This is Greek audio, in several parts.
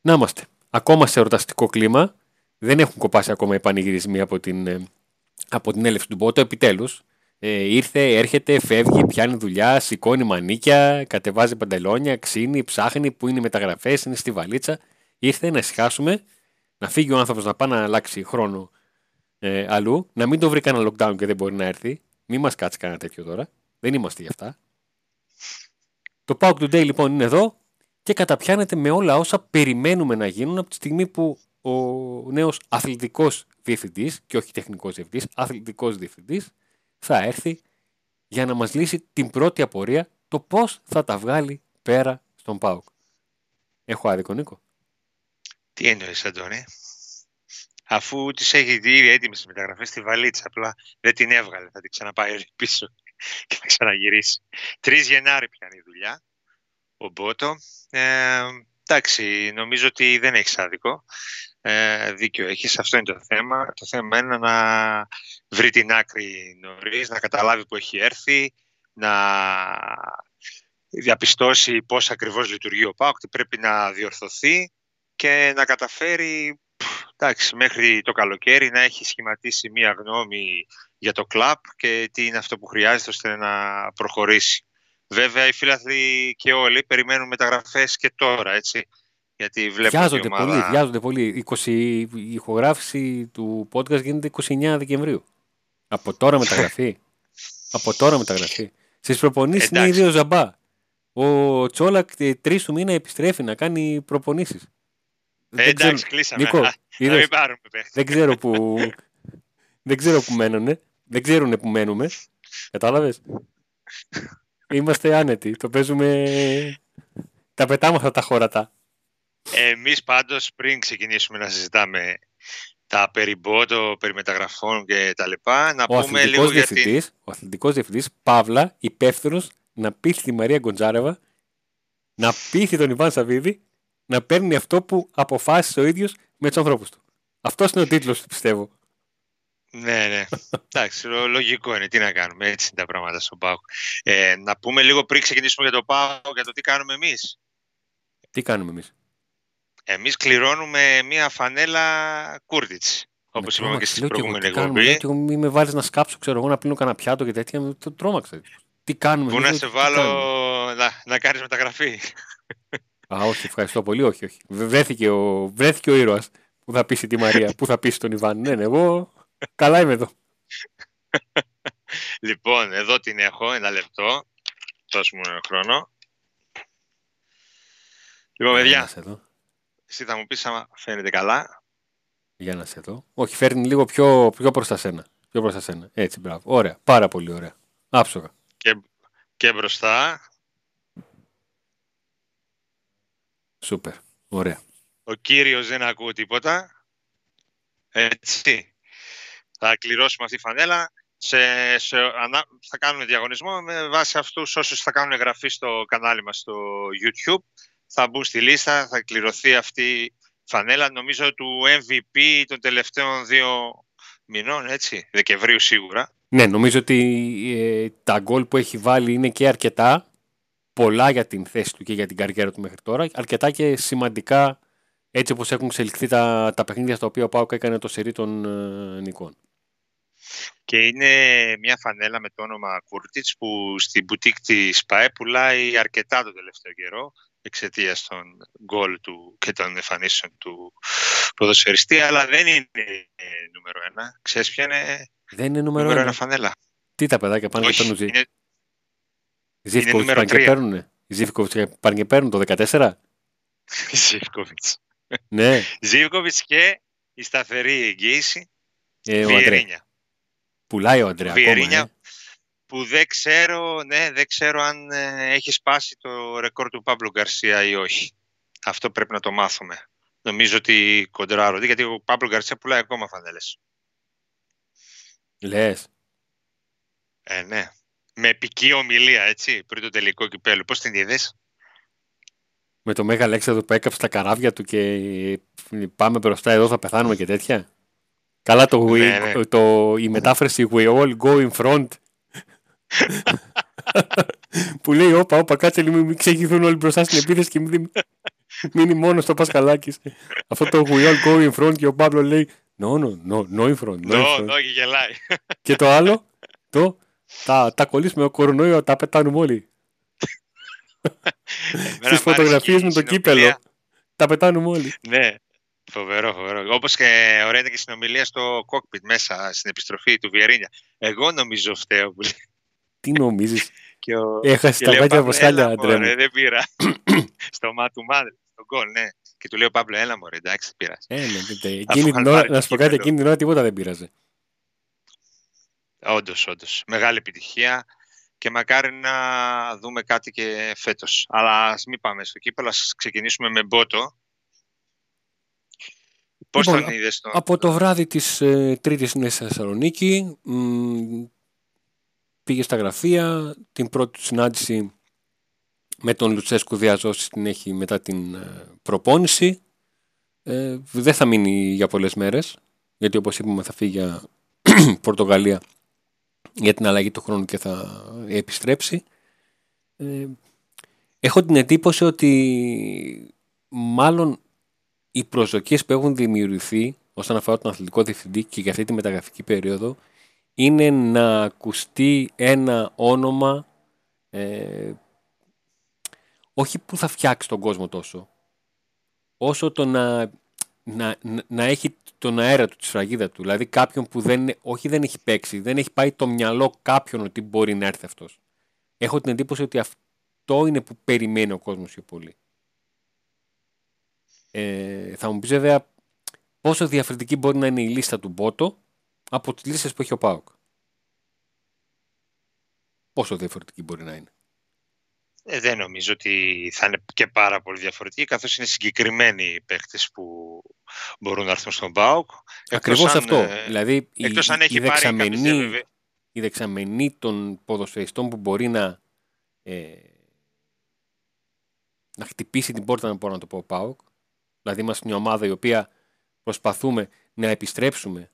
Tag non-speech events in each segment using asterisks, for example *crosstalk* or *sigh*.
Να είμαστε. Ακόμα σε εορταστικό κλίμα. Δεν έχουν κοπάσει ακόμα οι πανηγυρισμοί από την, ε, από την έλευση του Μπότο. Επιτέλους. Ε, ήρθε, έρχεται, φεύγει, πιάνει δουλειά, σηκώνει μανίκια, κατεβάζει παντελόνια, ξύνει, ψάχνει, που είναι οι μεταγραφές, είναι στη βαλίτσα. Ήρθε να ησυχάσουμε, να φύγει ο άνθρωπος να πάει να αλλάξει χρόνο ε, αλλού, να μην το βρει κανένα lockdown και δεν μπορεί να έρθει. Μην μας κάτσει κανένα τέτοιο τώρα. Δεν είμαστε γι' αυτά. Το Pauk Today λοιπόν είναι εδώ και καταπιάνεται με όλα όσα περιμένουμε να γίνουν από τη στιγμή που ο νέος αθλητικός διευθυντής και όχι τεχνικός διευθυντής, αθλητικός διευθυντής θα έρθει για να μας λύσει την πρώτη απορία το πώς θα τα βγάλει πέρα στον ΠΑΟΚ. Έχω άδικο Νίκο; Τι εννοείς Αντώνη; Αφού τι έχει δει ήδη έτοιμες τις μεταγραφές στη βαλίτσα, απλά δεν την έβγαλε. Θα την ξαναπάει *laughs* πίσω και θα ξαναγυρίσει. 3 Γενάρη πιάνει η δουλειά ο Μπότο. Ε, εντάξει, νομίζω ότι δεν έχεις άδικο. Ε, δίκιο έχεις, αυτό είναι το θέμα. Το θέμα είναι να βρει την άκρη νωρίς, να καταλάβει που έχει έρθει, να διαπιστώσει πώς ακριβώς λειτουργεί ο ΠΑΟΚ, ότι πρέπει να διορθωθεί και να καταφέρει εντάξει, μέχρι το καλοκαίρι να έχει σχηματίσει μία γνώμη για το κλαπ και τι είναι αυτό που χρειάζεται ώστε να προχωρήσει. Βέβαια, οι φίλαθλοι και όλοι περιμένουν μεταγραφές και τώρα, έτσι. Γιατί βιάζονται ομάδα... πολύ, βιάζονται πολύ. 20, η ηχογράφηση του podcast γίνεται 29 Δεκεμβρίου. Από τώρα μεταγραφή. *laughs* Από τώρα μεταγραφή. Στις προπονήσεις είναι ήδη ο Ζαμπά. Ο Τσόλακ ε, τρεις του μήνα επιστρέφει να κάνει προπονήσεις. Ε, εντάξει, κλείσαμε. Νίκο, να μην πάρουμε δεν ξέρω που. δεν ξέρω που μένουν. Δεν ξέρουν που μένουμε. Κατάλαβες; *laughs* Είμαστε άνετοι. Το παίζουμε. Τα πετάμε αυτά τα χώρατα. Εμείς πάντως πριν ξεκινήσουμε να συζητάμε τα περί μπότο, περί μεταγραφών και τα λοιπά, να ο πούμε λίγο για την... Ο αθλητικός διευθυντής, Παύλα, υπεύθυνος να πείθει τη Μαρία Γκοντζάρεβα, να πείθει τον Ιβάν Σαββίδη να παίρνει αυτό που αποφάσισε ο ίδιος με τους ανθρώπους του. Αυτός είναι ο τίτλος, πιστεύω. Ναι, ναι. Εντάξει, λογικό είναι. Τι να κάνουμε. Έτσι είναι τα πράγματα στον ΠΑΟΚ. Ε, να πούμε λίγο πριν ξεκινήσουμε για το ΠΑΟΚ για το τι κάνουμε εμείς. Τι κάνουμε εμείς; Εμείς κληρώνουμε μία φανέλα Κούρτιτς. Όπως είπαμε και στην προηγούμενη εκπομπή. Γιατί μην με βάλεις να σκάψω, ξέρω εγώ, να πίνω κανένα πιάτο και τέτοια. Το τρόμαξα. Τι κάνουμε. Πού να σε βάλω να, να κάνεις μεταγραφή. Α, όχι, ευχαριστώ πολύ. Όχι, όχι. Βρέθηκε ο, βρέθηκε ο ήρωας που θα πείσει τη Μαρία, που θα πείσει τον Ιβάν. Ναι, ναι, εγώ καλά είμαι εδώ. *laughs* λοιπόν, εδώ την έχω, ένα λεπτό. Δώσ' μου ένα χρόνο. Λοιπόν, παιδιά, εσύ θα μου πεις άμα φαίνεται καλά. Για να σε δω. Όχι, φέρνει λίγο πιο, πιο προς τα σένα. Πιο προς τα σένα. Έτσι, μπράβο. Ωραία. Πάρα πολύ ωραία. Άψογα. Και, και μπροστά. Σούπερ. Ωραία. Ο κύριος δεν ακούω τίποτα. Έτσι. Θα κληρώσουμε αυτή τη φανέλα. Σε, σε, θα κάνουμε διαγωνισμό με βάση αυτούς όσους θα κάνουν εγγραφή στο κανάλι μας στο YouTube θα μπουν στη λίστα, θα κληρωθεί αυτή η φανέλα νομίζω του MVP των τελευταίων δύο μηνών, έτσι, Δεκεμβρίου σίγουρα. Ναι, νομίζω ότι ε, τα γκολ που έχει βάλει είναι και αρκετά, πολλά για την θέση του και για την καριέρα του μέχρι τώρα, αρκετά και σημαντικά έτσι όπως έχουν εξελιχθεί τα, τα παιχνίδια στα οποία ο Πάουκ έκανε το σερί των ε, νικών. Και είναι μια φανέλα με το όνομα Κούρτιτς που στην μπουτίκ της ΠΑΕ πουλάει αρκετά το τελευταίο καιρό εξαιτίας των γκολ του και των εμφανίσεων του ποδοσφαιριστή, αλλά δεν είναι νούμερο ένα. Ξέρεις ποια είναι, δεν είναι νούμερο, νούμερο ένα. φανέλα. Τι τα παιδάκια πάνε και παίρνουν είναι... Ζήφκοβιτς πάνε και παίρνουν. Ζήφκοβιτς πάνε και παίρνουν το 14. *laughs* Ζήφκοβιτς. ναι. Ζήφκοβιτς και η σταθερή εγγύηση ε, Βιερίνια. Πουλάει ο Αντρέα ακόμα, ε που δεν ξέρω, ναι, δεν ξέρω αν ε, έχει σπάσει το ρεκόρ του Παύλου Γκαρσία ή όχι. Αυτό πρέπει να το μάθουμε. Νομίζω ότι κοντράρω, γιατί ο Παύλο Γκαρσία πουλάει ακόμα φανέλες. Λες. Ε, ναι. Με επική ομιλία, έτσι, πριν το τελικό κυπέλο. Πώς την είδες; Με το Μέγα Αλέξανδρο που έκαψε τα καράβια του και πάμε μπροστά εδώ θα πεθάνουμε και τέτοια. Καλά το, ναι, ναι. το, η μετάφραση We all go in front *laughs* που λέει, όπα, όπα, κάτσε λίγο, μην ξεχυθούν όλοι μπροστά στην επίθεση και μην. Μείνει μόνος στο Πασχαλάκης. Αυτό το we all go in front και ο Παύλος λέει No, no, no, no in front. No, no, no, και γελάει. *laughs* και το άλλο, το τα, τα κολλήσουμε ο κορονοϊό, τα πετάνουμε όλοι. Στις φωτογραφίες με το κύπελο. Τα πετάνουμε όλοι. Ναι, φοβερό, φοβερό. Όπως και ωραία ήταν και η συνομιλία στο κόκπιτ μέσα στην επιστροφή του Βιερίνια. Εγώ νομίζω φταίω που Τι νομίζεις; *laughs* ο... Έχασε τα γάτια από σκάλια, Αντρέα. Δεν πήρα. *clears throat* στο μάτι του μάδε, στον γκολ, ναι. Και του λέω Παύλο, έλα μωρέ, εντάξει, πήρα. Ε, ναι, ναι, εκείνη την ώρα, να σου πω κάτι, εκείνη την ώρα τίποτα δεν πήραζε. Όντως, όντως. Μεγάλη επιτυχία και μακάρι να δούμε κάτι και φέτος. Αλλά ας μην πάμε στο κύπελο, ας ξεκινήσουμε με μπότο. Πώς λοιπόν, τον είδες το... Από το βράδυ της ε, Τρίτης είναι στη Θεσσαλονίκη. Μ, πήγε στα γραφεία. Την πρώτη συνάντηση με τον Λουτσέσκου Διαζώση την έχει μετά την ε, προπόνηση. Ε, δεν θα μείνει για πολλές μέρες. Γιατί όπως είπαμε θα φύγει για *clears throat* Πορτογαλία για την αλλαγή του χρόνου και θα επιστρέψει. Ε, έχω την εντύπωση ότι μάλλον οι προσδοκίες που έχουν δημιουργηθεί όσον αφορά τον αθλητικό διευθυντή και για αυτή τη μεταγραφική περίοδο είναι να ακουστεί ένα όνομα ε, όχι που θα φτιάξει τον κόσμο τόσο όσο το να, να, να έχει τον αέρα του, τη σφραγίδα του. Δηλαδή κάποιον που δεν, όχι δεν έχει παίξει, δεν έχει πάει το μυαλό κάποιον ότι μπορεί να έρθει αυτός. Έχω την εντύπωση ότι αυτό είναι που περιμένει ο κόσμος πιο πολύ. Ε, θα μου πεις βέβαια πόσο διαφορετική μπορεί να είναι η λίστα του Μπότο από τις λίστες που έχει ο Πάοκ; Πόσο διαφορετική μπορεί να είναι; Ε, δεν νομίζω ότι θα είναι και πάρα πολύ διαφορετική, καθώς είναι συγκεκριμένοι οι παίχτες που μπορούν να έρθουν στον ΠΑΟΚ. Ακριβώς αυτό. Ε, δηλαδή, εκτός η, αν έχει η, δεξαμενή, η δεξαμενή των ποδοσφαιριστών που μπορεί να, ε, να χτυπήσει την πόρτα, να μπορώ να το πω, ο ΠΑΟΚ. Δηλαδή, είμαστε μια ομάδα η οποία προσπαθούμε να επιστρέψουμε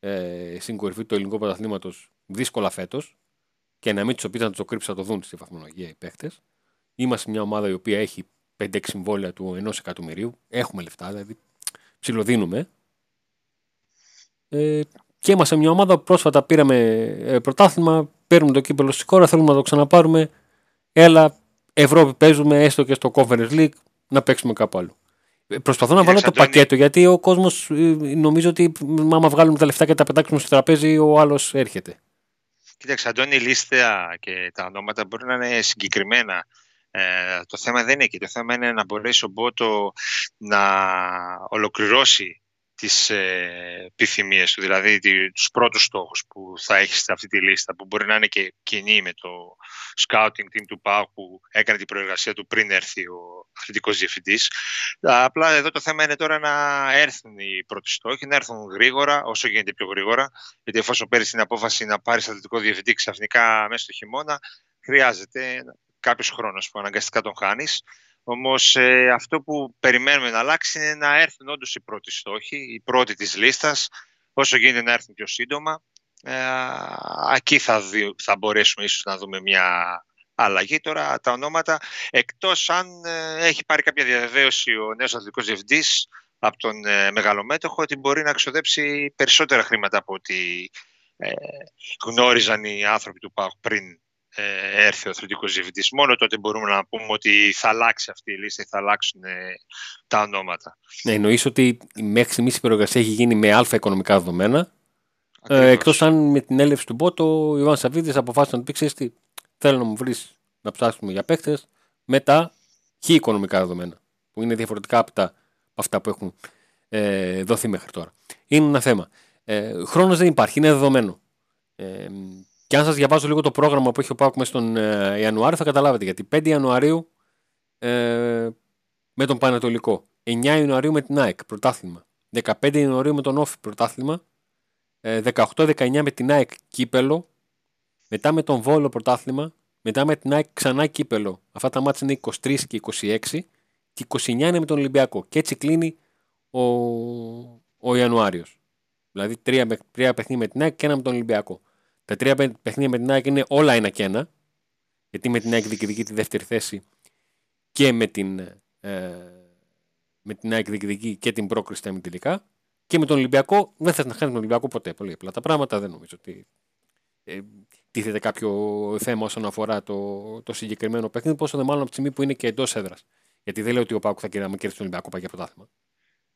ε, στην κορυφή του ελληνικού πρωταθλήματος δύσκολα φέτος και να μην τους πει να το κρύψει να το δουν στη βαθμολογία οι παίχτε. Είμαστε μια ομάδα η οποία έχει 5-6 συμβόλαια του ενός εκατομμυρίου. Έχουμε λεφτά, δηλαδή ψιλοδίνουμε. Ε, και είμαστε μια ομάδα που πρόσφατα πήραμε ε, πρωτάθλημα, παίρνουμε το κύπελο στη χώρα, θέλουμε να το ξαναπάρουμε. Έλα, Ευρώπη παίζουμε, έστω και στο Conference League, να παίξουμε κάπου άλλο. Ε, προσπαθώ να βάλω το πακέτο γιατί ο κόσμος ε, νομίζω ότι άμα βγάλουμε τα λεφτά και τα πετάξουμε στο τραπέζι, ο άλλος έρχεται. Κοίταξε, Αντώνη, η λίστα και τα ονόματα μπορεί να είναι συγκεκριμένα. Ε, το θέμα δεν είναι εκεί. Το θέμα είναι να μπορέσει ο Μπότο να ολοκληρώσει τις ε, επιθυμίες του, δηλαδή τους πρώτους στόχους που θα έχεις σε αυτή τη λίστα, που μπορεί να είναι και κοινή με το scouting team του ΠΑΟΚ που έκανε την προεργασία του πριν έρθει ο αθλητικός διευθυντής. Απλά εδώ το θέμα είναι τώρα να έρθουν οι πρώτοι στόχοι, να έρθουν γρήγορα, όσο γίνεται πιο γρήγορα, γιατί εφόσον παίρνει την απόφαση να πάρεις αθλητικό διευθυντή ξαφνικά μέσα στο χειμώνα, χρειάζεται κάποιος χρόνος που αναγκαστικά τον χάνεις. Όμως ε, αυτό που περιμένουμε να αλλάξει είναι να έρθουν όντως οι πρώτοι στόχοι, οι πρώτοι της λίστας, όσο γίνεται να έρθουν πιο σύντομα. Ε, εκεί θα, θα μπορέσουμε ίσως να δούμε μια αλλαγή. Τώρα τα ονόματα, εκτός αν ε, έχει πάρει κάποια διαβεβαίωση ο νέος αθλητικός διευθυντής από τον ε, μεγαλομέτωχο ότι μπορεί να ξοδέψει περισσότερα χρήματα από ό,τι ε, γνώριζαν οι άνθρωποι του ΠΑΟΚ πριν ε, έρθει ο αθλητικός διευθυντής. Μόνο τότε μπορούμε να πούμε ότι θα αλλάξει αυτή η λίστα, θα αλλάξουν ε, τα ονόματα. Ναι, εννοείς ότι μέχρι στιγμής η προεργασία έχει γίνει με αλφα οικονομικά δεδομένα. Ε, Εκτός αν με την έλευση του Μπότο, ο Ιωάννης Σαββίδης αποφάσισε να του πει: τι, θέλω να μου βρεις να ψάξουμε για παίχτε με τα χ οικονομικά δεδομένα. Που είναι διαφορετικά από, τα, αυτά που έχουν ε, δοθεί μέχρι τώρα. Είναι ένα θέμα. Ε, Χρόνος δεν υπάρχει, είναι δεδομένο. Ε, και αν σας διαβάζω λίγο το πρόγραμμα που έχει ο Πάουκ μέσα στον ε, Ιανουάριο, θα καταλάβετε γιατί. 5 Ιανουαρίου ε, με τον Πανατολικό. 9 Ιανουαρίου με την ΑΕΚ, πρωτάθλημα. 15 Ιανουαρίου με τον Όφη, πρωτάθλημα. Ε, 18-19 με την ΑΕΚ, κύπελο. Μετά με τον Βόλο, πρωτάθλημα. Μετά με την ΑΕΚ, ξανά κύπελο. Αυτά τα μάτια είναι 23 και 26. Και 29 είναι με τον Ολυμπιακό. Και έτσι κλείνει ο, ο Ιανουάριος. Δηλαδή τρία, τρία παιχνίδια με την ΑΕΚ και ένα με τον Ολυμπιακό. Τα τρία παιχνίδια με την ΑΕΚ είναι όλα ένα και ένα. Γιατί με την ΑΕΚ διεκδικεί τη δεύτερη θέση και με την ε, με την ΑΕΚ διεκδικεί και την πρόκριση στα τελικά. Και με τον Ολυμπιακό δεν θες να χάνεις τον Ολυμπιακό ποτέ. Πολύ απλά τα πράγματα δεν νομίζω ότι ε, τίθεται κάποιο θέμα όσον αφορά το, το συγκεκριμένο παιχνίδι. Πόσο δε μάλλον από τη στιγμή που είναι και εντός έδρας. Γιατί δεν λέω ότι ο Πάουκ θα κερδίσει τον Ολυμπιακό πάει για πρωτάθλημα.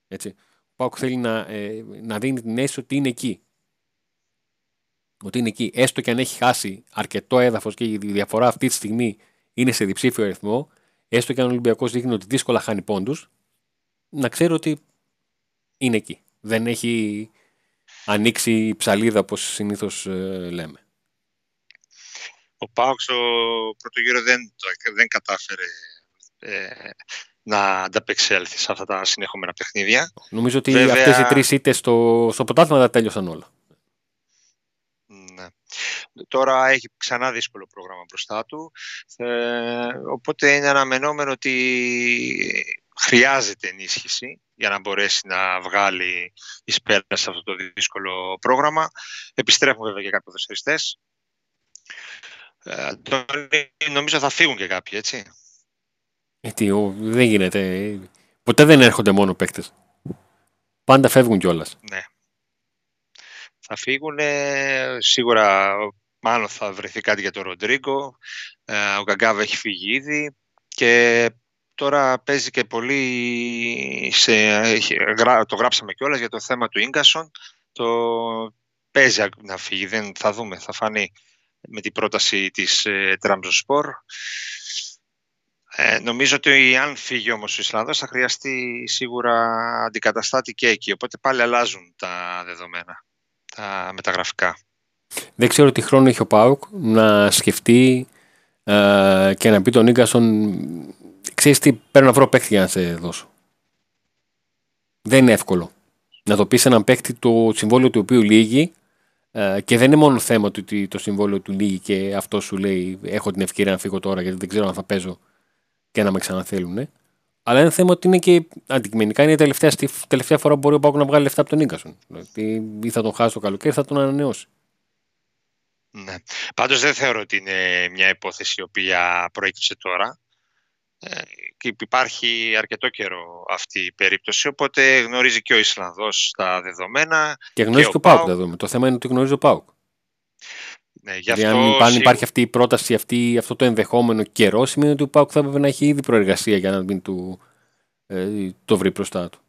Έτσι. Ο Πάουκ θέλει να, ε, να δίνει την αίσθηση ότι είναι εκεί. Ότι είναι εκεί. Έστω και αν έχει χάσει αρκετό έδαφος και η διαφορά αυτή τη στιγμή είναι σε διψήφιο αριθμό, έστω και αν ο Ολυμπιακός δείχνει ότι δύσκολα χάνει πόντους, να ξέρει ότι είναι εκεί. Δεν έχει ανοίξει η ψαλίδα όπως συνήθως ε, λέμε. Ο Πάοξ στο πρώτο γύρο δεν, δεν κατάφερε ε, να ανταπεξέλθει σε αυτά τα συνεχόμενα παιχνίδια. Νομίζω ότι Βέβαια... αυτές οι τρεις ήττες στο, στο ποτάθμα δεν τέλειωσαν όλα. Ναι. Τώρα έχει ξανά δύσκολο πρόγραμμα μπροστά του, ε, οπότε είναι αναμενόμενο ότι χρειάζεται ενίσχυση για να μπορέσει να βγάλει εις πέρας σε αυτό το δύσκολο πρόγραμμα. Επιστρέφουν βέβαια και κάποιοι ποδοσφαιριστές. Ε, νομίζω θα φύγουν και κάποιοι, έτσι. Γιατί δεν γίνεται. Ποτέ δεν έρχονται μόνο παίκτες. Πάντα φεύγουν κιόλας. Ναι. Θα φύγουν. Σίγουρα μάλλον θα βρεθεί κάτι για τον Ροντρίγκο. Ε, ο Γκαγκάβα έχει φύγει ήδη. Και Τώρα παίζει και πολύ, σε, το γράψαμε κιόλας για το θέμα του Ίγκασον. Το παίζει να φύγει, δεν, θα δούμε, θα φανεί με την πρόταση της ε, Τραμζοσπορ. Ε, νομίζω ότι αν φύγει όμως ο Ισλανδός θα χρειαστεί σίγουρα αντικαταστάτη και εκεί. Οπότε πάλι αλλάζουν τα δεδομένα, τα μεταγραφικά. Δεν ξέρω τι χρόνο έχει ο Πάουκ να σκεφτεί ε, και να πει τον Ίγκασον ξέρεις τι, πρέπει να βρω παίχτη για να σε δώσω. Δεν είναι εύκολο. Να το πεις έναν παίχτη το συμβόλαιο του οποίου λύγει ε, και δεν είναι μόνο θέμα του ότι το συμβόλαιο του λύγει και αυτό σου λέει έχω την ευκαιρία να φύγω τώρα γιατί δεν ξέρω αν θα παίζω και να με ξαναθέλουν. Αλλά είναι θέμα ότι είναι και αντικειμενικά είναι η τελευταία, τελευταία φορά που μπορεί ο Πάκο να βγάλει λεφτά από τον Νίκασον. Δηλαδή ή θα τον χάσει το καλοκαίρι θα τον ανανεώσει. Ναι. Πάντως δεν θεωρώ ότι είναι μια υπόθεση η οποία προέκυψε τώρα. Ε, και υπάρχει αρκετό καιρό αυτή η περίπτωση, οπότε γνωρίζει και ο Ισλανδός τα δεδομένα. Και γνωρίζει και, ο Πάουκ τα δεδομένα. Το θέμα είναι ότι γνωρίζει ο Πάουκ. Ναι, γι δηλαδή, αν υπάρχει αυτή η πρόταση, αυτή, αυτό το ενδεχόμενο καιρό, σημαίνει ότι ο Πάουκ θα έπρεπε να έχει ήδη προεργασία για να μην του, ε, το βρει μπροστά του.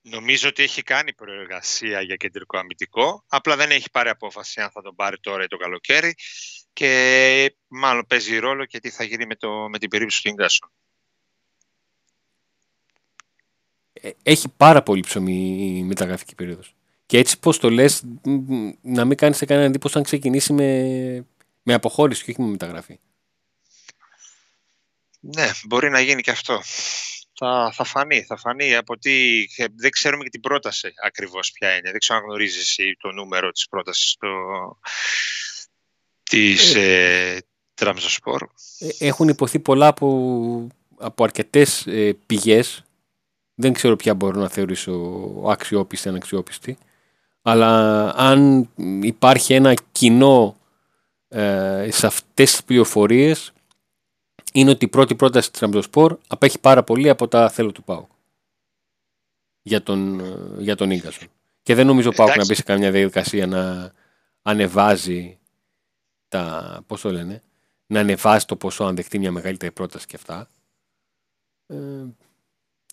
Νομίζω ότι έχει κάνει προεργασία για κεντρικό αμυντικό, απλά δεν έχει πάρει απόφαση αν θα τον πάρει τώρα ή το καλοκαίρι και μάλλον παίζει ρόλο και τι θα γίνει με, το, με την περίπτωση του Ίγκασον. Ε, έχει πάρα πολύ ψωμί η μεταγραφική περίοδος. Και έτσι πώς το λες, να μην κάνεις κανένα εντύπωση αν ξεκινήσει με, με αποχώρηση και όχι με μεταγραφή. Ναι, μπορεί να γίνει και αυτό. Θα, θα φανεί, θα φανεί από τι... Δεν ξέρουμε και την πρόταση ακριβώς ποια είναι. Δεν ξέρω αν γνωρίζεις το νούμερο της πρότασης το της ε, Τραμζοσπορ. Ε, έχουν υποθεί πολλά από, από αρκετές ε, πηγές. Δεν ξέρω ποια μπορώ να θεωρήσω αξιόπιστη, αναξιόπιστη. Αλλά αν υπάρχει ένα κοινό ε, σε αυτές τις πληροφορίες είναι ότι η πρώτη πρόταση της Τραμζοσπορ απέχει πάρα πολύ από τα θέλω του ΠΑΟΚ για τον, ε, για τον Ίγκασον. Και δεν νομίζω ο ΠΑΟΚ να μπει σε καμιά διαδικασία να ανεβάζει τα, πώς το λένε, να ανεβάσει το ποσό αν δεχτεί μια μεγαλύτερη πρόταση και αυτά. Ε,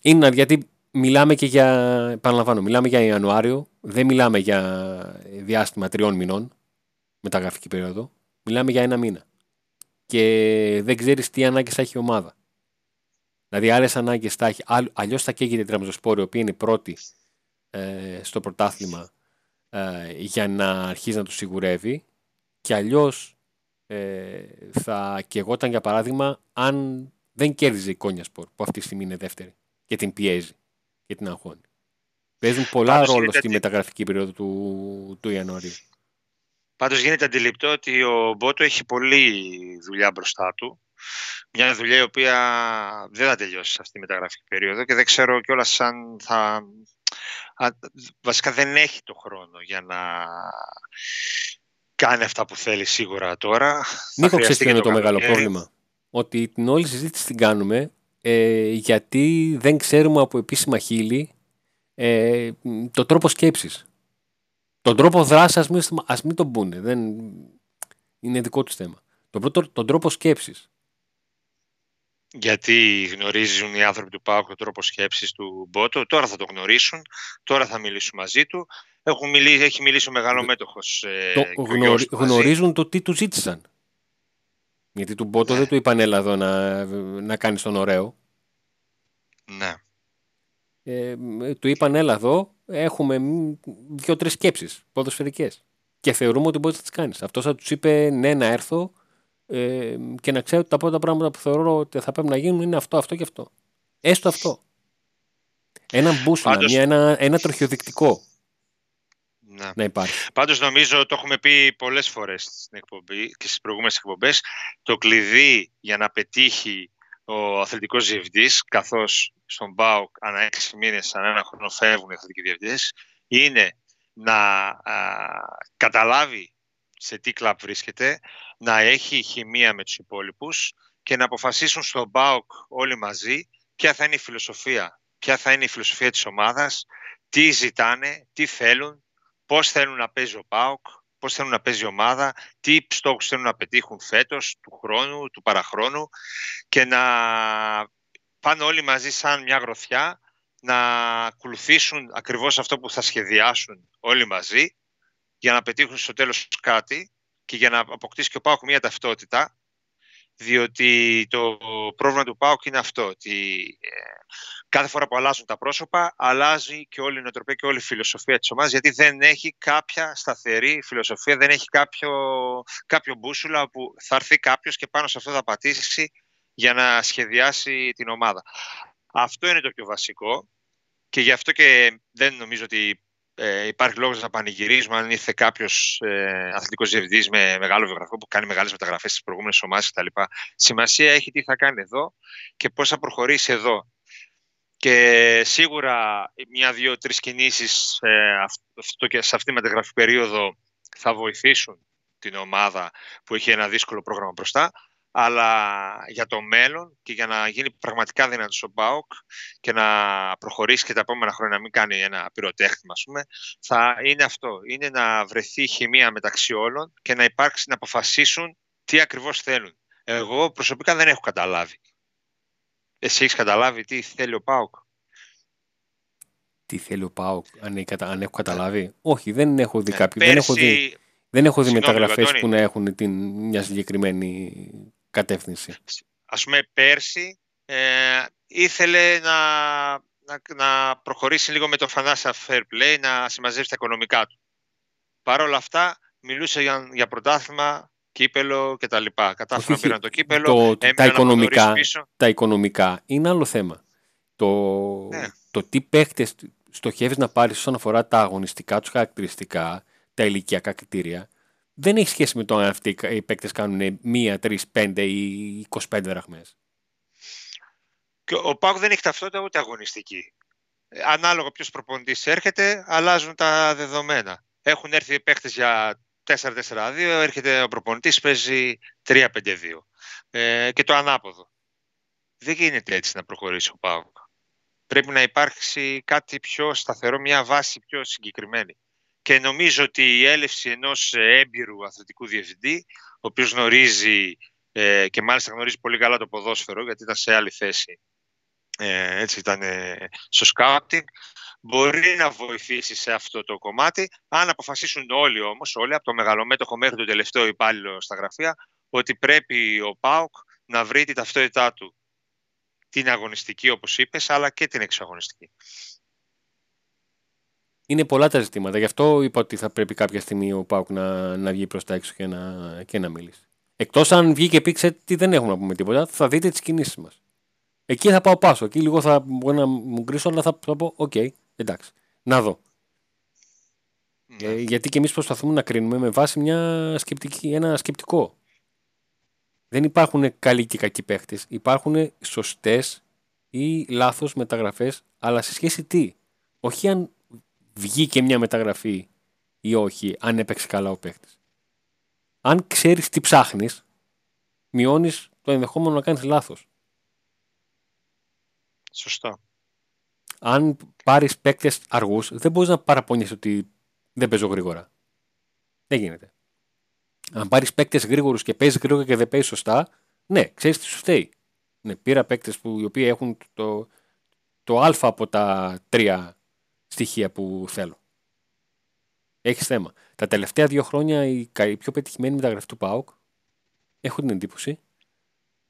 είναι γιατί μιλάμε και για, επαναλαμβάνω, μιλάμε για Ιανουάριο, δεν μιλάμε για διάστημα τριών μηνών, μεταγραφική περίοδο, μιλάμε για ένα μήνα. Και δεν ξέρεις τι ανάγκες θα έχει η ομάδα. Δηλαδή άλλες ανάγκες θα έχει, αλλιώς θα καίγεται η Τραμζοσπόρη, η οποία είναι πρώτη ε, στο πρωτάθλημα ε, για να αρχίσει να το σιγουρεύει και αλλιώς ε, θα κεγόταν για παράδειγμα αν δεν κέρδιζε η Κόνια Σπορ που αυτή τη στιγμή είναι δεύτερη και την πιέζει και την αγχώνει. Παίζουν πολλά ρόλο στη μεταγραφική περίοδο του, του Ιανουαρίου. Πάντως γίνεται αντιληπτό ότι ο Μπότο έχει πολλή δουλειά μπροστά του. Μια δουλειά η οποία δεν θα τελειώσει σε αυτή τη μεταγραφική περίοδο και δεν ξέρω κιόλας αν θα. Βασικά δεν έχει το χρόνο για να κάνει αυτά που θέλει σίγουρα τώρα. Νίκο, ξέρεις τι είναι το, μεγάλο πρόβλημα; Ότι την όλη συζήτηση την κάνουμε ε, γιατί δεν ξέρουμε από επίσημα χείλη ε, το τρόπο σκέψης. Τον τρόπο δράσης ας μην, ας μην τον πούνε. Δεν, είναι δικό τους θέμα. Τον, τον τρόπο σκέψης. Γιατί γνωρίζουν οι άνθρωποι του ΠΑΟΚ τον τρόπο σκέψης του Μπότο. Τώρα θα το γνωρίσουν. Τώρα θα μιλήσουν μαζί του. Έχουν μιλήσει, έχει μιλήσει ο μεγάλο μέτοχος. Ε, το, γνωρι, γνωρίζουν το τι του ζήτησαν. Γιατί του Μπότο ναι. δεν του είπαν έλα εδώ να, να κάνεις τον ωραίο. Ναι. Ε, του είπαν έλα εδώ, έχουμε δύο-τρει σκέψεις ποδοσφαιρικές. Και θεωρούμε ότι μπορείς να τις κάνεις. Αυτός θα τους είπε ναι, να έρθω ε, και να ξέρω ότι τα πρώτα πράγματα που θεωρώ ότι θα πρέπει να γίνουν είναι αυτό, αυτό και αυτό. Έστω αυτό. Ένα μπούσουλα, Πάντως... ένα, ένα τροχιοδεικτικό. Να. να υπάρχει. Πάντως νομίζω, το έχουμε πει πολλές φορές στην εκπομπή και στις προηγούμενες εκπομπές, το κλειδί για να πετύχει ο αθλητικός διευθυντής, καθώς στον ΠΑΟΚ ανά έξι μήνες, ανά ένα χρόνο φεύγουν οι αθλητικοί διευθυντές, είναι να α, καταλάβει σε τι κλαπ βρίσκεται, να έχει χημεία με τους υπόλοιπους και να αποφασίσουν στον ΠΑΟΚ όλοι μαζί ποια θα είναι η φιλοσοφία, ποια θα είναι η φιλοσοφία της ομάδας, τι ζητάνε, τι θέλουν, πώς θέλουν να παίζει ο ΠΑΟΚ, πώς θέλουν να παίζει η ομάδα, τι στόχους θέλουν να πετύχουν φέτος, του χρόνου, του παραχρόνου και να πάνε όλοι μαζί σαν μια γροθιά να ακολουθήσουν ακριβώς αυτό που θα σχεδιάσουν όλοι μαζί για να πετύχουν στο τέλος κάτι και για να αποκτήσει και ο ΠΑΟΚ μια ταυτότητα διότι το πρόβλημα του ΠΑΟΚ είναι αυτό ότι ε, κάθε φορά που αλλάζουν τα πρόσωπα αλλάζει και όλη η νοοτροπία και όλη η φιλοσοφία της ομάδας γιατί δεν έχει κάποια σταθερή φιλοσοφία, δεν έχει κάποιο, κάποιο μπούσουλα που θα έρθει κάποιος και πάνω σε αυτό θα πατήσει για να σχεδιάσει την ομάδα. Αυτό είναι το πιο βασικό και γι' αυτό και δεν νομίζω ότι ε, υπάρχει λόγος να πανηγυρίζουμε αν ήρθε κάποιος ε, αθλητικός διευθυντής με μεγάλο βιογραφικό που κάνει μεγάλες μεταγραφές στις προηγούμενες ομάδες κτλ. Σημασία έχει τι θα κάνει εδώ και πώς θα προχωρήσει εδώ. Και σίγουρα μια, δύο, τρεις κινήσεις ε, αυτό και σε αυτή τη μεταγραφή περίοδο θα βοηθήσουν την ομάδα που έχει ένα δύσκολο πρόγραμμα μπροστά αλλά για το μέλλον και για να γίνει πραγματικά δυνατό ο ΠΑΟΚ και να προχωρήσει και τα επόμενα χρόνια να μην κάνει ένα πυροτέχνημα, ας πούμε, θα είναι αυτό. Είναι να βρεθεί χημεία μεταξύ όλων και να υπάρξει να αποφασίσουν τι ακριβώς θέλουν. Εγώ προσωπικά δεν έχω καταλάβει. Εσύ έχεις καταλάβει τι θέλει ο ΠΑΟΚ. Τι θέλει ο ΠΑΟΚ, αν, αν έχω καταλάβει; Όχι, δεν έχω δει ε, κάποιο. Δεν έχω δει, δεν έχω δει μεταγραφές που να έχουν την, μια συγκεκριμένη κατεύθυνση. Ας πούμε πέρσι ε, ήθελε να, να, να, προχωρήσει λίγο με το Φανάσα Fair Play, να συμμαζεύσει τα οικονομικά του. Παρ' όλα αυτά μιλούσε για, για πρωτάθλημα, κύπελο κτλ. Κατάφεραν να πήραν το κύπελο, το, τα, οικονομικά, τα οικονομικά είναι άλλο θέμα. Το, ναι. το τι παίχτες στοχεύεις να πάρεις όσον αφορά τα αγωνιστικά τους χαρακτηριστικά, τα ηλικιακά κριτήρια, δεν έχει σχέση με το αν αυτοί οι παίκτες κάνουν μία, τρεις, πέντε ή 25 δραχμές. Και ο Πάκου δεν έχει ταυτότητα ούτε αγωνιστική. Ανάλογα ποιος προπονητής έρχεται, αλλάζουν τα δεδομένα. Έχουν έρθει οι παίκτες για 4-4-2, έρχεται ο προπονητής, παίζει 3-5-2. Ε, και το ανάποδο. Δεν γίνεται έτσι να προχωρήσει ο Πάουκ. Πρέπει να υπάρξει κάτι πιο σταθερό, μια βάση πιο συγκεκριμένη και νομίζω ότι η έλευση ενός έμπειρου αθλητικού διευθυντή, ο οποίος γνωρίζει ε, και μάλιστα γνωρίζει πολύ καλά το ποδόσφαιρο, γιατί ήταν σε άλλη θέση, ε, έτσι ήταν ε, στο σκάουτινγκ, μπορεί να βοηθήσει σε αυτό το κομμάτι, αν αποφασίσουν όλοι όμως, όλοι, από το μεγαλομέτωχο μέχρι το τελευταίο υπάλληλο στα γραφεία, ότι πρέπει ο ΠΑΟΚ να βρει τη ταυτότητά του. Την αγωνιστική, όπως είπες, αλλά και την εξαγωνιστική είναι πολλά τα ζητήματα. Γι' αυτό είπα ότι θα πρέπει κάποια στιγμή ο ΠΑΟΚ να, να βγει προς τα έξω και να, και να μιλήσει. Εκτός αν βγει και πει ότι δεν έχουμε να πούμε τίποτα, θα δείτε τις κινήσεις μας. Εκεί θα πάω πάσο. Εκεί λίγο θα μπορεί να μουγκρίσω, αλλά θα, θα πω: OK, okay, εντάξει, να δω. Ναι. Ε, γιατί και εμείς προσπαθούμε να κρίνουμε με βάση μια σκεπτική, ένα σκεπτικό. Δεν υπάρχουν καλοί και κακοί παίχτες. Υπάρχουν σωστές ή λάθος μεταγραφές, αλλά σε σχέση τι; Όχι αν βγήκε μια μεταγραφή ή όχι, αν έπαιξε καλά ο παίκτης. Αν ξέρεις τι ψάχνεις, μειώνεις το ενδεχόμενο να κάνεις λάθος. Σωστό. Αν πάρεις παίκτες αργούς, δεν μπορείς να παραπονιέσαι ότι δεν παίζω γρήγορα. Δεν γίνεται. Αν πάρεις παίκτες γρήγορους και παίζεις γρήγορα και δεν παίζεις σωστά, ναι, ξέρεις τι σου φταίει. Ναι, πήρα παίκτες που οι οποίοι έχουν το, το α από τα τρία στοιχεία που θέλω. Έχεις θέμα. Τα τελευταία δύο χρόνια η, η πιο πετυχημένη μεταγραφή του ΠΑΟΚ έχω την εντύπωση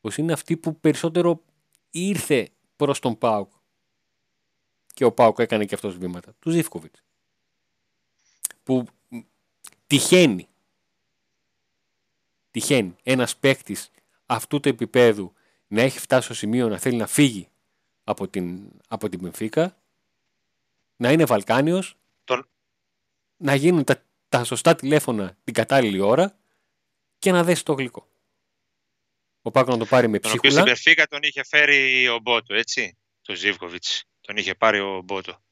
πως είναι αυτή που περισσότερο ήρθε προς τον ΠΑΟΚ και ο ΠΑΟΚ έκανε και αυτός βήματα. Τους Ζήφκοβιτς. Που τυχαίνει τυχαίνει ένας παίκτης αυτού του επίπεδου να έχει φτάσει στο σημείο να θέλει να φύγει από την, από την Μπενφίκα, να είναι Βαλκάνιος, Τον... να γίνουν τα, τα σωστά τηλέφωνα την κατάλληλη ώρα και να δέσει το γλυκό. Ο Πάκο να το πάρει με ψίχουλα. Τον οποίο στην Μπενφίκα τον είχε φέρει ο Μπότο, έτσι, το Ζίβκοβιτς. Τον είχε πάρει ο Μπότο.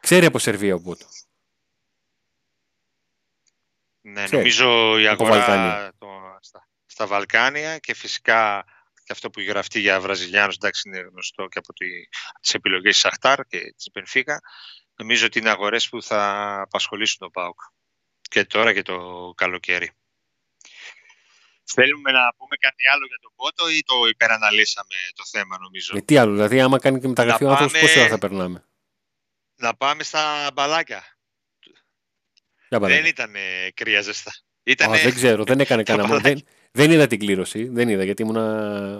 Ξέρει από Σερβία ο Μπότο. Ναι, νομίζω η αγορά το, στα, στα, Βαλκάνια και φυσικά και αυτό που γραφτεί για Βραζιλιάνους, εντάξει είναι γνωστό και από τη, τις επιλογές της Αχτάρ και της Πενφίκα, νομίζω ότι είναι αγορές που θα απασχολήσουν τον ΠΑΟΚ και τώρα και το καλοκαίρι. Θέλουμε να πούμε κάτι άλλο για τον Πότο ή το υπεραναλύσαμε το θέμα νομίζω; Με τι άλλο, δηλαδή άμα κάνει και μεταγραφή ο άνθρωπος πόση ώρα θα περνάμε; Να πάμε στα μπαλάκια. Δεν ήταν κρύα ζεστά. Ήτανε... δεν ξέρω, δεν έκανε *laughs* κανένα. δεν, δεν είδα την κλήρωση, δεν είδα γιατί ήμουν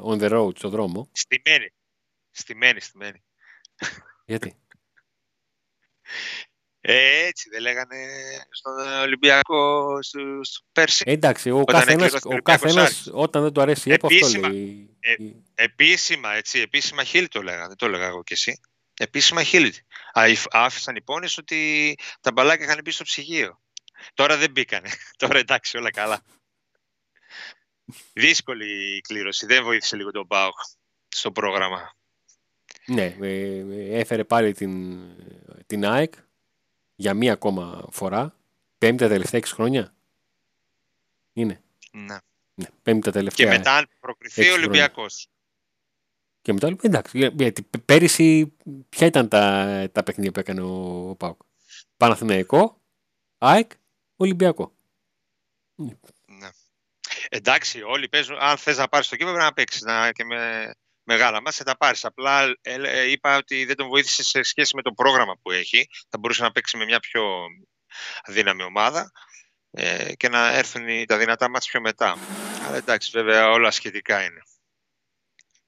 on the road στο δρόμο. Στημένη. Στημένη, στημένη. Γιατί; Ε, έτσι δεν λέγανε στον Ολυμπιακό στο, στο πέρσι. Ε, εντάξει, ο καθένας, ο καθένας όταν δεν του αρέσει η ΕΠΟ αυτό λέει. Ε, επίσημα, έτσι, επίσημα χίλι το λέγανε, δεν το έλεγα εγώ και εσύ. Επίσημα χίλι. Άφησαν υπόνοιες ότι τα μπαλάκια είχαν μπει στο ψυγείο. Τώρα δεν μπήκανε. *laughs* Τώρα εντάξει, όλα καλά. Δύσκολη η κλήρωση. Δεν βοήθησε λίγο τον Πάοκ στο πρόγραμμα. Ναι, ε, έφερε πάλι την, την ΑΕΚ για μία ακόμα φορά. Πέμπτη τελευταία έξι χρόνια. Είναι. Ναι. ναι πέμπτη τελευταία. Και μετά αν προκριθεί ο Ολυμπιακός. Και μετά εντάξει, γιατί πέρυσι ποια ήταν τα, τα παιχνίδια που έκανε ο, ο Πάουκ. Παναθηναϊκό, ΑΕΚ, Ολυμπιακό. Ναι. Εντάξει, όλοι παίζουν. Αν θες να πάρεις το κύπελο, πρέπει να παίξεις να, και με μεγάλα μα, θα τα πάρεις. Απλά ε, είπα ότι δεν τον βοήθησε σε σχέση με το πρόγραμμα που έχει. Θα μπορούσε να παίξει με μια πιο αδύναμη ομάδα ε, και να έρθουν τα δυνατά μας πιο μετά. Αλλά εντάξει, βέβαια όλα σχετικά είναι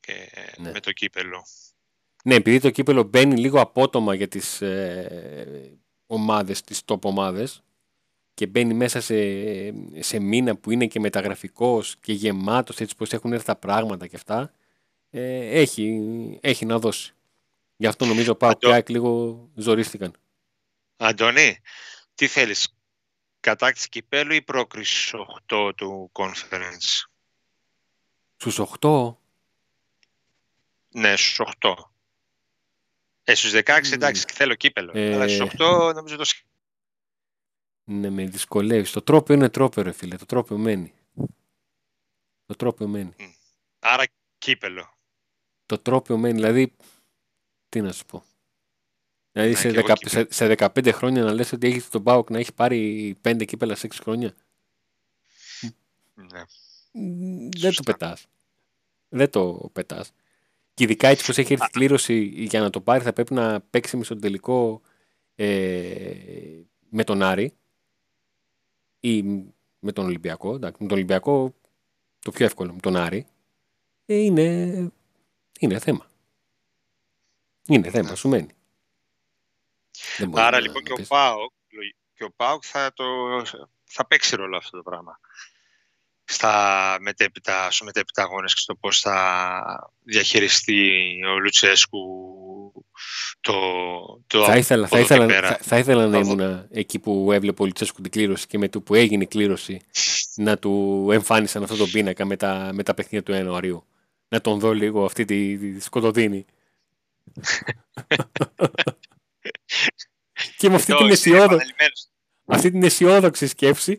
και ναι. με το κύπελο. Ναι, επειδή το κύπελο μπαίνει λίγο απότομα για τις ε, ομάδες, τις top ομάδες και μπαίνει μέσα σε, σε μήνα που είναι και μεταγραφικός και γεμάτος έτσι πως έχουν έρθει τα πράγματα και αυτά ε, έχει, έχει να δώσει. Γι' αυτό νομίζω πάω Αντώ... λίγο ζορίστηκαν. Αντώνη, τι θέλεις, κατάκτηση κυπέλου ή πρόκριση 8 του conference; Στους 8? Ναι, στους 8. Ε, στους 16 εντάξει, θέλω κύπελο. Ε... Αλλά στους 8 νομίζω το Ναι, με δυσκολεύεις. Το τρόπο είναι τρόπο, ρε φίλε. Το τρόπο μένει. Το τρόπο μένει. Άρα κύπελο. Το τρόπο μένει. Δηλαδή, τι να σου πω. Δηλαδή ναι, σε, σε, 15 χρόνια να λες ότι έχεις τον Πάοκ να έχει πάρει 5 κύπελα σε 6 χρόνια. Ναι. Δεν το πετάς. Δεν το πετάς. Και ειδικά έτσι πως έχει έρθει η κλήρωση για να το πάρει θα πρέπει να παίξει με στον τελικό ε, με τον Άρη ή με τον Ολυμπιακό. με τον Ολυμπιακό το πιο εύκολο, με τον Άρη. Ε, είναι, είναι θέμα. Είναι θέμα, σου μένει. Άρα λοιπόν και ο, Πάοκ, και ο Πάοκ θα, το, θα παίξει ρόλο αυτό το πράγμα στα μετέπειτα, στο μετέπειτα αγώνες και στο πώς θα διαχειριστεί ο Λουτσέσκου το, το θα ήθελα, θα ήθελα, θα, θα ήθελα να ήμουν εκεί που έβλεπε ο Λουτσέσκου την κλήρωση και με το που έγινε η κλήρωση να του εμφάνισαν αυτό το πίνακα με τα, με τα παιχνίδια του Ιανουαρίου. Να τον δω λίγο αυτή τη, τη σκοτωδίνη. *laughs* και με αυτή την, αισιόδοξη, αυτή την αισιόδοξη σκέψη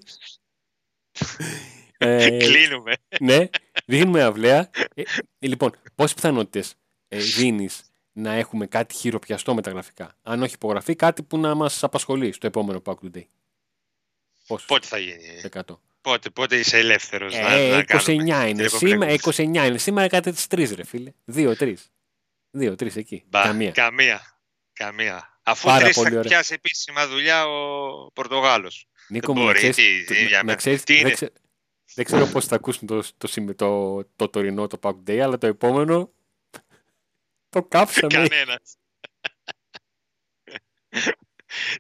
ε, Κλείνουμε. ναι, δίνουμε αυλαία. Ε, λοιπόν, πόσες πιθανότητες ε, δίνεις να έχουμε κάτι χειροπιαστό με τα γραφικά; Αν όχι υπογραφή, κάτι που να μας απασχολεί στο επόμενο Pack Today. Πόσο; Πότε θα γίνει; 100. Πότε, πότε είσαι ελεύθερος να, Ε, να 29 κάνουμε είναι. την Σήμερα, επόμενη 29 είναι. Σήμερα κάτι τις 3, ρε φίλε. 2-3. 2-3 εκεί. Μπα, Καμία. Καμία. Καμία. Αφού Πάρα τρεις πολύ θα ωραία. πιάσει επίσημα δουλειά ο Πορτογάλος. Νίκο Δεν μου, να μπορεί, ξέρεις, τι- τι- για να μένα. ξέρεις, Τι δεν, είναι; ξε- δεν ξέρω πώς θα ακούσουν το, το, σημε- το, το, τωρινό, το Pack Day, αλλά το επόμενο το κάψαμε. Κανένας.